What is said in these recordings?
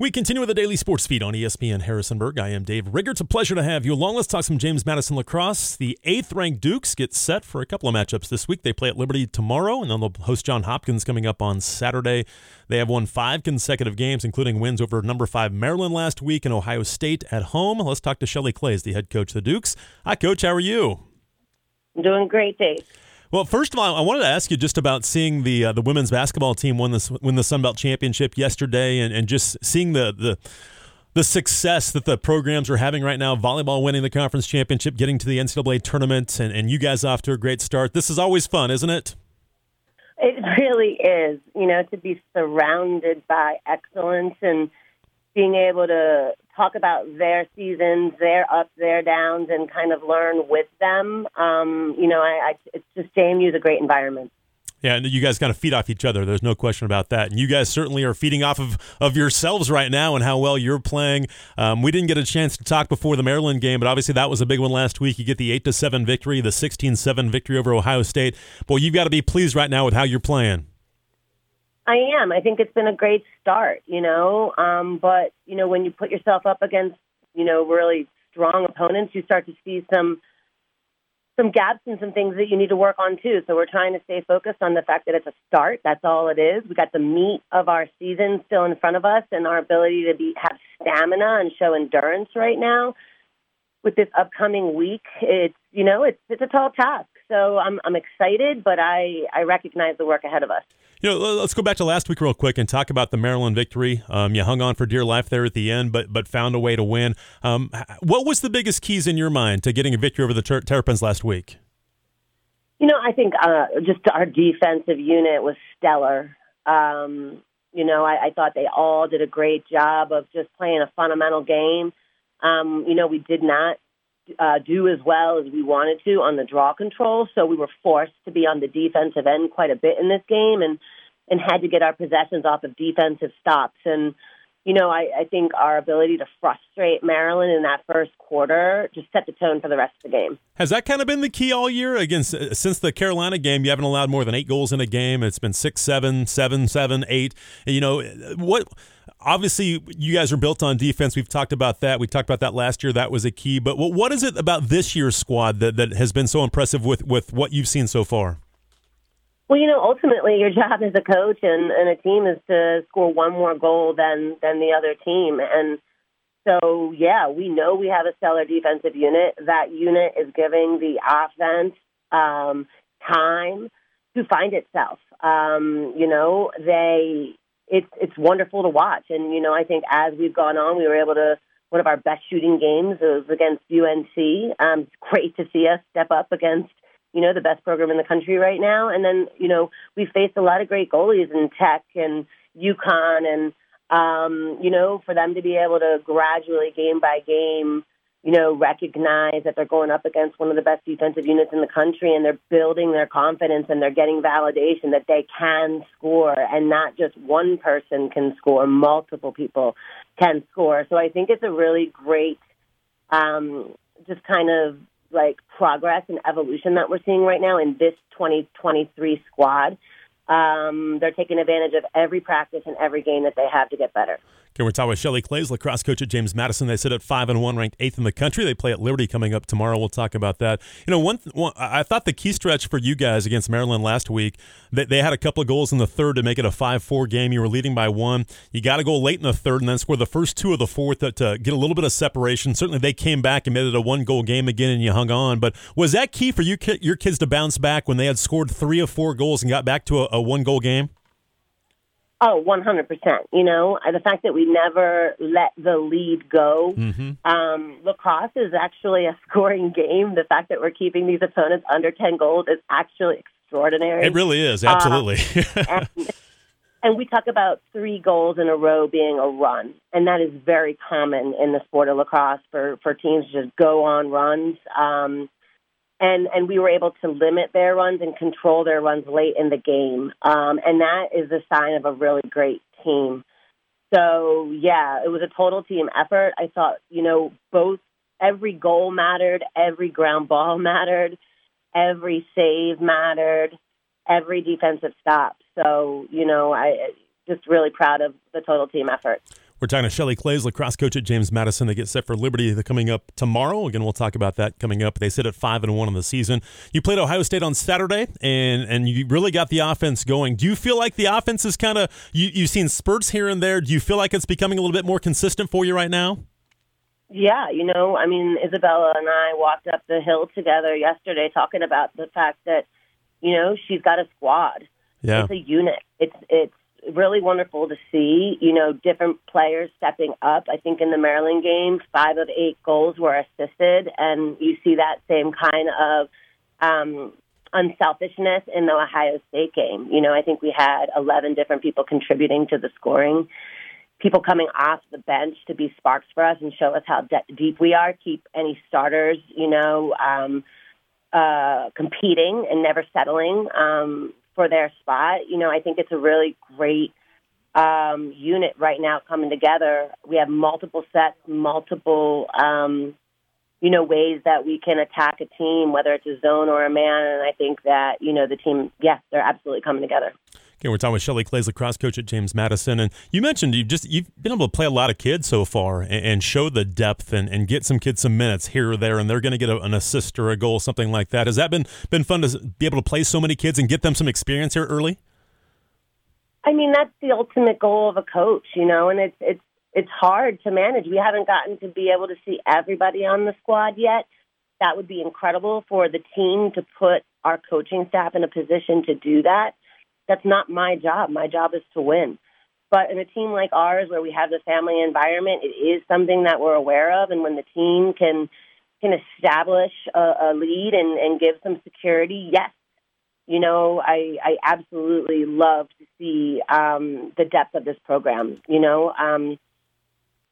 We continue with the daily sports feed on ESPN Harrisonburg. I am Dave Rigger. It's a pleasure to have you along. Let's talk some James Madison lacrosse. The eighth ranked Dukes get set for a couple of matchups this week. They play at Liberty tomorrow, and then they'll host John Hopkins coming up on Saturday. They have won five consecutive games, including wins over number five Maryland last week and Ohio State at home. Let's talk to Shelley Klaes, the head coach of the Dukes. Hi, Coach. How are you? I'm doing great, Dave. Well, first of all, I wanted to ask you just about seeing the uh, the women's basketball team win this win the Sun Belt championship yesterday, and, and just seeing the the the success that the programs are having right now. Volleyball winning the conference championship, getting to the NCAA tournament, and, and you guys off to a great start. This is always fun, isn't it? It really is. You know, to be surrounded by excellence and being able to talk about their seasons, their ups, their downs, and kind of learn with them. Um, you know, I, I, it's just JMU is a great environment. Yeah, and you guys kind of feed off each other. There's no question about that. And you guys certainly are feeding off of, of yourselves right now and how well you're playing. Um, we didn't get a chance to talk before the Maryland game, but obviously that was a big one last week. You get the eight to seven victory, the 16-7 victory over Ohio State. Boy, you've got to be pleased right now with how you're playing. I am. I think it's been a great start, you know. Um, but you know, when you put yourself up against, you know, really strong opponents, you start to see some some gaps and some things that you need to work on too. So we're trying to stay focused on the fact that it's a start. That's all it is. We got the meat of our season still in front of us, and our ability to be have stamina and show endurance right now. With this upcoming week, it's you know it's it's a tall task. So I'm I'm excited, but I I recognize the work ahead of us. You know, let's go back to last week real quick and talk about the Maryland victory. Um, you hung on for dear life there at the end, but but found a way to win. Um, what was the biggest keys in your mind to getting a victory over the Ter- Terrapins last week? You know, I think uh, just our defensive unit was stellar. Um, you know, I, I thought they all did a great job of just playing a fundamental game. Um, you know, we did not uh, do as well as we wanted to on the draw control. So we were forced to be on the defensive end quite a bit in this game and, and had to get our possessions off of defensive stops. And, you know, I, I think our ability to frustrate Maryland in that first quarter just set the tone for the rest of the game. Has that kind of been the key all year? Again, since the Carolina game, you haven't allowed more than eight goals in a game. It's been six, seven, seven, seven, eight. You know, what obviously you guys are built on defense. We've talked about that. We talked about that last year. That was a key. But what, is it about this year's squad that, that has been so impressive with, with what you've seen so far? Well, you know, ultimately your job as a coach and, and a team is to score one more goal than than the other team. And so, yeah, we know we have a stellar defensive unit. That unit is giving the offense um, time to find itself. Um, you know, they it's it's wonderful to watch. And you know, I think as we've gone on, we were able to one of our best shooting games was against UNC. Um, it's great to see us step up against you know the best program in the country right now. And then you know we faced a lot of great goalies in Tech and UConn, and um, you know for them to be able to gradually game by game you know, recognize that they're going up against one of the best defensive units in the country and they're building their confidence and they're getting validation that they can score and not just one person can score, multiple people can score. So I think it's a really great, um, just kind of like progress and evolution that we're seeing right now in this 2023 squad. Um, they're taking advantage of every practice and every game that they have to get better. Okay, we're talking with Shelley Klaes, lacrosse coach at James Madison. They sit at five and one, ranked eighth in the country. They play at Liberty coming up tomorrow. We'll talk about that. You know, one, one I thought the key stretch for you guys against Maryland last week, they, they had a couple of goals in the third to make it a five-four game. You were leading by one. You got to go late in the third and then score the first two of the fourth to, to get a little bit of separation. Certainly, they came back and made it a one-goal game again, and you hung on. But was that key for you, your kids to bounce back when they had scored three of four goals and got back to a, a one-goal game? Oh, 100%. You know, uh, the fact that we never let the lead go. Mm-hmm. Um, lacrosse is actually a scoring game. The fact that we're keeping these opponents under 10 goals is actually extraordinary. It really is, absolutely. Um, and, and we talk about three goals in a row being a run, and that is very common in the sport of lacrosse for, for teams to just go on runs. Um, and and we were able to limit their runs and control their runs late in the game. Um, and that is a sign of a really great team. So yeah, it was a total team effort. I thought you know both every goal mattered, every ground ball mattered, every save mattered, every defensive stop. So you know I just really proud of the total team effort. We're talking to Shelley Klaes, lacrosse coach at James Madison. They get set for Liberty the coming up tomorrow. Again, we'll talk about that coming up. They sit at five and one in the season. You played Ohio State on Saturday, and and you really got the offense going. Do you feel like the offense is kind of you, you've seen spurts here and there? Do you feel like it's becoming a little bit more consistent for you right now? Yeah, you know, I mean, Isabella and I walked up the hill together yesterday talking about the fact that, you know, she's got a squad. Yeah. It's a unit. It's it's really wonderful to see, you know, different players stepping up. I think in the Maryland game, five of eight goals were assisted, and you see that same kind of um, unselfishness in the Ohio State game. You know, I think we had 11 different people contributing to the scoring. People coming off the bench to be sparks for us and show us how de- deep we are. Keep any starters, you know, um, uh, competing and never settling. Um, for their spot. You know, I think it's a really great um, unit right now coming together. We have multiple sets, multiple, um, you know, ways that we can attack a team, whether it's a zone or a man. And I think that, you know, the team, yes, they're absolutely coming together. Okay, we're talking with Shelley Klaes, lacrosse coach at James Madison, and you mentioned you've just you've been able to play a lot of kids so far and, and show the depth and, and get some kids some minutes here or there, and they're going to get a, an assist or a goal, something like that. Has that been been fun to be able to play so many kids and get them some experience here early? I mean, that's the ultimate goal of a coach, you know, and it's it's it's hard to manage. We haven't gotten to be able to see everybody on the squad yet. That would be incredible for the team to put our coaching staff in a position to do that that's not my job. My job is to win. But in a team like ours, where we have the family environment, it is something that we're aware of. And when the team can can establish a, a lead and, and give some security, yes, you know, I, I absolutely love to see um, the depth of this program. You know, um,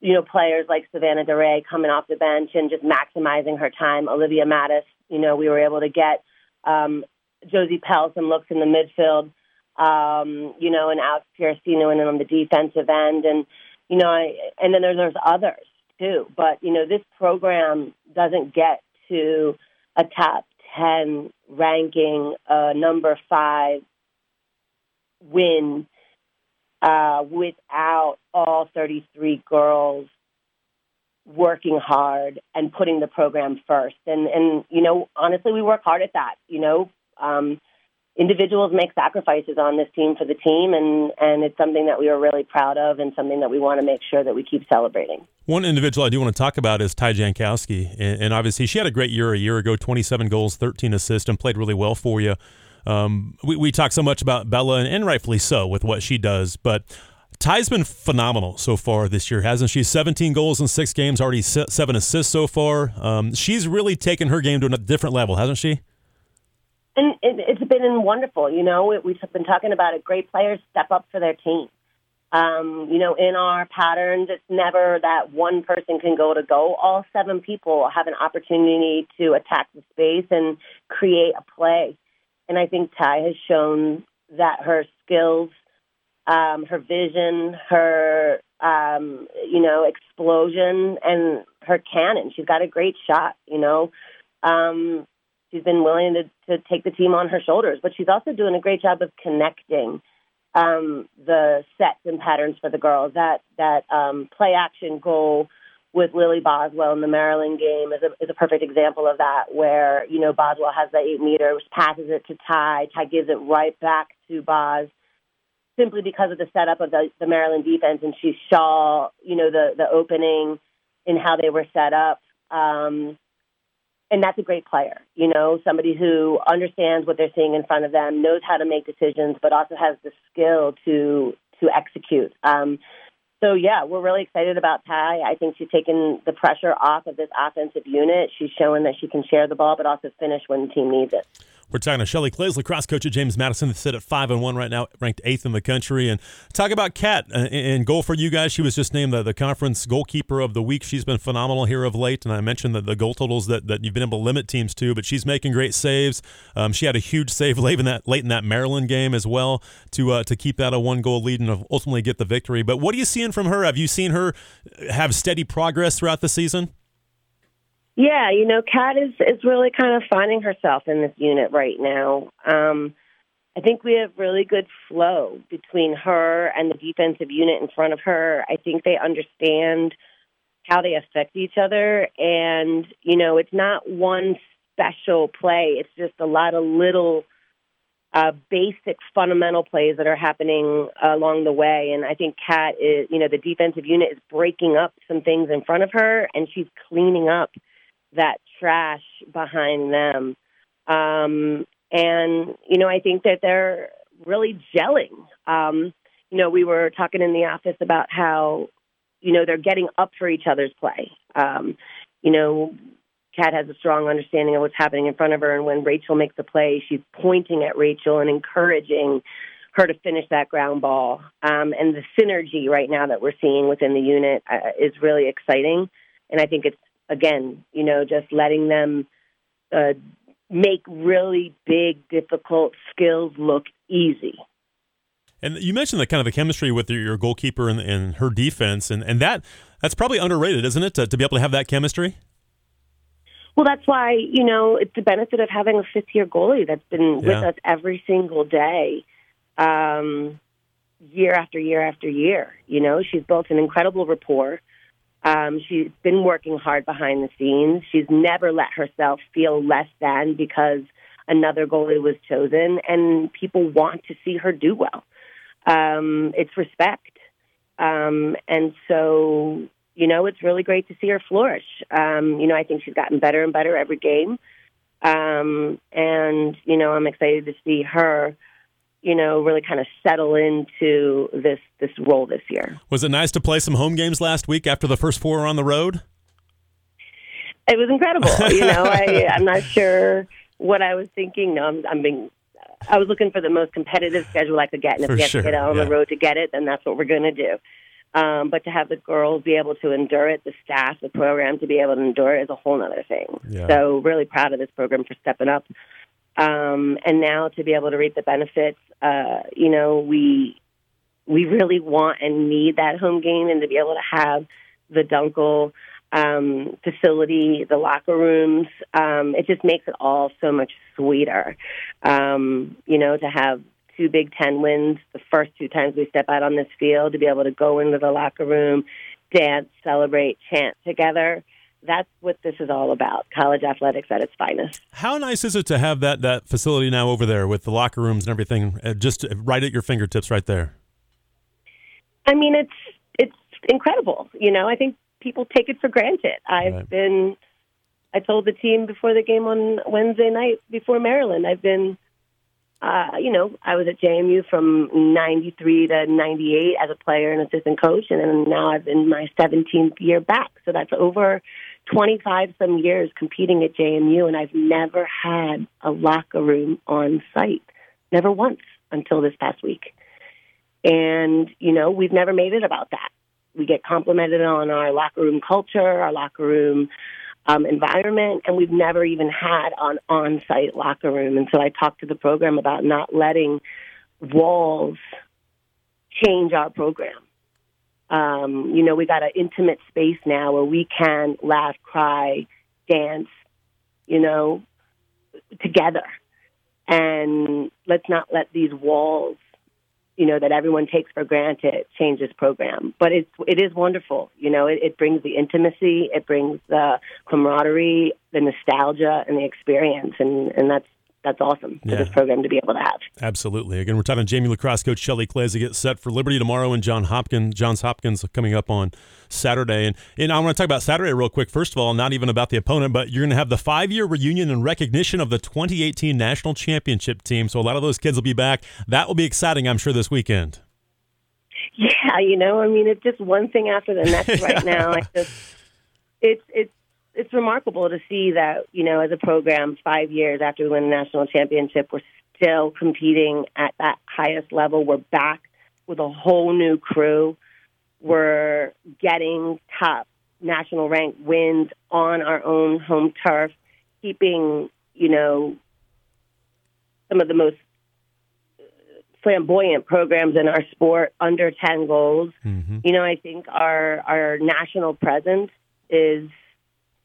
you know, players like Savannah DeRay coming off the bench and just maximizing her time. Olivia Mattis, you know, we were able to get um, Josie Pell some looks in the midfield um, you know, and Alex Piercino and then on the defensive end. And, you know, I, and then there's, there's others too. But, you know, this program doesn't get to a top 10 ranking, uh, number five win uh, without all 33 girls working hard and putting the program first. And, and, you know, honestly, we work hard at that, you know, um, individuals make sacrifices on this team for the team, and, and it's something that we are really proud of and something that we want to make sure that we keep celebrating. One individual I do want to talk about is Tai Jankowski, and, and obviously she had a great year a year ago 27 goals, 13 assists, and played really well for you. Um, we, we talk so much about Bella, and, and rightfully so with what she does, but Tai's been phenomenal so far this year, hasn't she? 17 goals in six games, already seven assists so far. Um, she's really taken her game to a different level, hasn't she? and it's been wonderful. You know, we've been talking about it. Great players step up for their team. Um, you know, in our patterns, it's never that one person can go to go. All seven people have an opportunity to attack the space and create a play. And I think Tai has shown that her skills, um, her vision, her um, you know explosion, and her cannon. She's got a great shot. You know, um, She's been willing to, to take the team on her shoulders, but she's also doing a great job of connecting um, the sets and patterns for the girls. That that um, play action goal with Lily Boswell in the Maryland game is a, is a perfect example of that, where you know Boswell has the eight meters, passes it to Tai, Tai gives it right back to Boz, simply because of the setup of the, the Maryland defense, and she saw you know the the opening in how they were set up. Um, and that's a great player. You know, somebody who understands what they're seeing in front of them, knows how to make decisions, but also has the skill to to execute. Um, so yeah, we're really excited about Tai. I think she's taken the pressure off of this offensive unit. She's showing that she can share the ball, but also finish when the team needs it. We're talking to Shelley Klaes, lacrosse coach at James Madison. They sit at five and one right now, ranked eighth in the country. And talk about Kat uh, in goal for you guys. She was just named the, the conference goalkeeper of the week. She's been phenomenal here of late. And I mentioned that the goal totals that, that you've been able to limit teams to, but she's making great saves. Um, she had a huge save late in that late in that Maryland game as well to uh, to keep that a one goal lead and ultimately get the victory. But what are you seeing from her? Have you seen her have steady progress throughout the season? Yeah, you know, Kat is is really kind of finding herself in this unit right now. Um, I think we have really good flow between her and the defensive unit in front of her. I think they understand how they affect each other. And, you know, it's not one special play, it's just a lot of little uh, basic fundamental plays that are happening along the way. And I think Kat is, you know, the defensive unit is breaking up some things in front of her and she's cleaning up that trash behind them. Um, and, you know, I think that they're really gelling. Um, you know, we were talking in the office about how, you know, they're getting up for each other's play. Um, you know, Kat has a strong understanding of what's happening in front of her, and when Rachel makes a play, she's pointing at Rachel and encouraging her to finish that ground ball. Um, and the synergy right now that we're seeing within the unit uh, is really exciting. And I think it's again, you know, just letting them uh, make really big, difficult skills look easy. And you mentioned the kind of the chemistry with your goalkeeper and, and her defense, and, and that that's probably underrated, isn't it, to, to be able to have that chemistry? Well, that's why, you know, it's the benefit of having a fifth year goalie that's been yeah. with us every single day, um, year after year after year. You know, she's built an incredible rapport. Um, she's been working hard behind the scenes. She's never let herself feel less than because another goalie was chosen, and people want to see her do well. Um, it's respect. Um, and so you know, it's really great to see her flourish. Um, you know, I think she's gotten better and better every game. Um, and, you know, I'm excited to see her, you know, really kind of settle into this this role this year. Was it nice to play some home games last week after the first four on the road? It was incredible. you know, I, I'm not sure what I was thinking. No, I'm, I'm being I was looking for the most competitive schedule I could get, and if for we have sure. to get out on yeah. the road to get it, then that's what we're going to do. Um, but to have the girls be able to endure it, the staff, the program to be able to endure it is a whole other thing. Yeah. So really proud of this program for stepping up. Um, and now to be able to reap the benefits, uh, you know, we we really want and need that home game and to be able to have the Dunkel um, facility, the locker rooms. Um, it just makes it all so much sweeter. Um, you know, to have two Big Ten wins the first two times we step out on this field to be able to go into the locker room, dance, celebrate, chant together. That's what this is all about. College athletics at its finest. How nice is it to have that that facility now over there with the locker rooms and everything, uh, just right at your fingertips, right there? I mean, it's it's incredible. You know, I think people take it for granted. I've Right. been. I told the team before the game on Wednesday night before Maryland. I've been uh, you know, I was at JMU from 93 to 98 as a player and assistant coach, and then now I'm in my 17th year back. So that's over 25 some years competing at JMU, and I've never had a locker room on site. Never once until this past week. And, you know, we've never made it about that. We get complimented on our locker room culture, our locker room um, environment, and we've never even had an on-site locker room. And so I talked to the program about not letting walls change our program. Um, you know, we got an intimate space now where we can laugh, cry, dance, you know, together. And let's not let these walls you know that everyone takes for granted change this program but it's it is wonderful you know it, it brings the intimacy it brings the camaraderie the nostalgia and the experience and and that's that's awesome for Yeah. this program to be able to have Absolutely. Again, we're talking to Jamie lacrosse coach Shelley Clay as they get set for Liberty tomorrow and John Hopkins, Johns Hopkins coming up on Saturday. And, and I want to talk about Saturday real quick. First of all, not even about the opponent, but you're going to have the five year reunion and recognition of the 2018 national championship team. So a lot of those kids will be back. That will be exciting, I'm sure, this weekend. yeah you know i mean it's just one thing after the next right now i just it's it's it's remarkable to see that you know as a program five years after we win the national championship we're still competing at that highest level. We're back with a whole new crew. We're getting top national ranked wins on our own home turf keeping you know some of the most flamboyant programs in our sport under 10 goals. Mm-hmm. you know, I think our our national presence is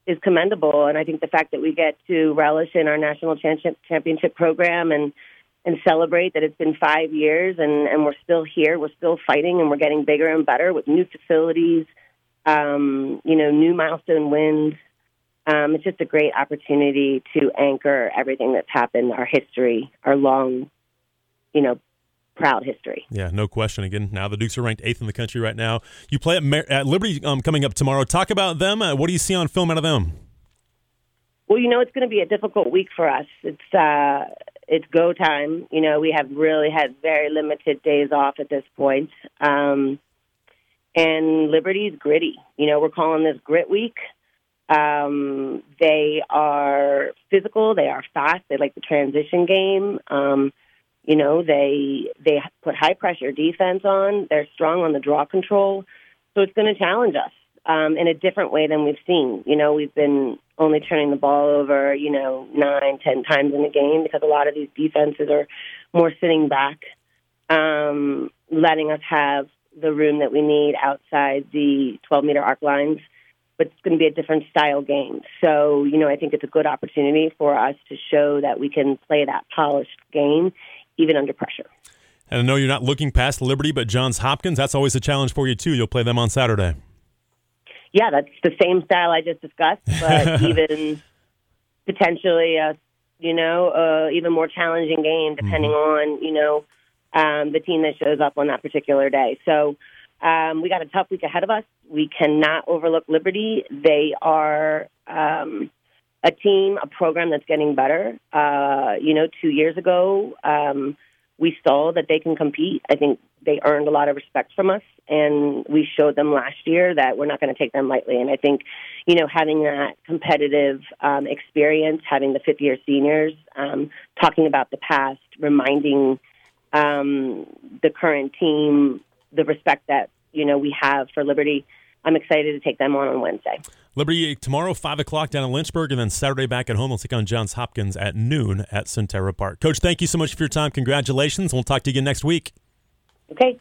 is commendable, and I think the fact that we get to relish in our national championship program and and celebrate that it's been five years and, and we're still here. We're still fighting and we're getting bigger and better with new facilities, um, you know, new milestone wins. Um, it's just a great opportunity to anchor everything that's happened, our history, our long, you know, proud history. Yeah, no question. Again, now the Dukes are ranked eighth in the country right now. You play at, Mar- at Liberty um, coming up tomorrow. Talk about them. Uh, what do you see on film out of them? Well, you know, it's going to be a difficult week for us. It's uh, it's go time. You know, we have really had very limited days off at this point. Um, and Liberty's gritty. You know, we're calling this Grit Week. Um, they are physical. They are fast. They like the transition game. Um, you know, they they put high pressure defense on. They're strong on the draw control. So it's going to challenge us um, in a different way than we've seen. You know, we've been only turning the ball over, you know, nine, ten times in a game because a lot of these defenses are more sitting back, um, letting us have the room that we need outside the 12 meter arc lines. But it's going to be a different style game. So, you know, I think it's a good opportunity for us to show that we can play that polished game even under pressure. And I know you're not looking past Liberty, but Johns Hopkins, that's always a challenge for you, too. You'll play them on Saturday yeah, that's the same style I just discussed, but even potentially a you know uh, even more challenging game depending mm-hmm. on you know um, the team that shows up on that particular day. So um, we got a tough week ahead of us. We cannot overlook Liberty. They are um, a team, a program that's getting better. Uh, you know, two years ago. Um, we saw that they can compete. I think they earned a lot of respect from us, and we showed them last year that we're not going to take them lightly. And I think, you know, having that competitive um, experience, having the fifth year seniors, um, talking about the past, reminding um, the current team the respect that you know we have for Liberty. I'm excited to take them on on Wednesday. Liberty tomorrow, 5 o'clock down in Lynchburg, and then Saturday back at home. They'll take on Johns Hopkins at noon at Sentara Park. Coach, thank you so much for your time. Congratulations. We'll talk to you again next week. Okay.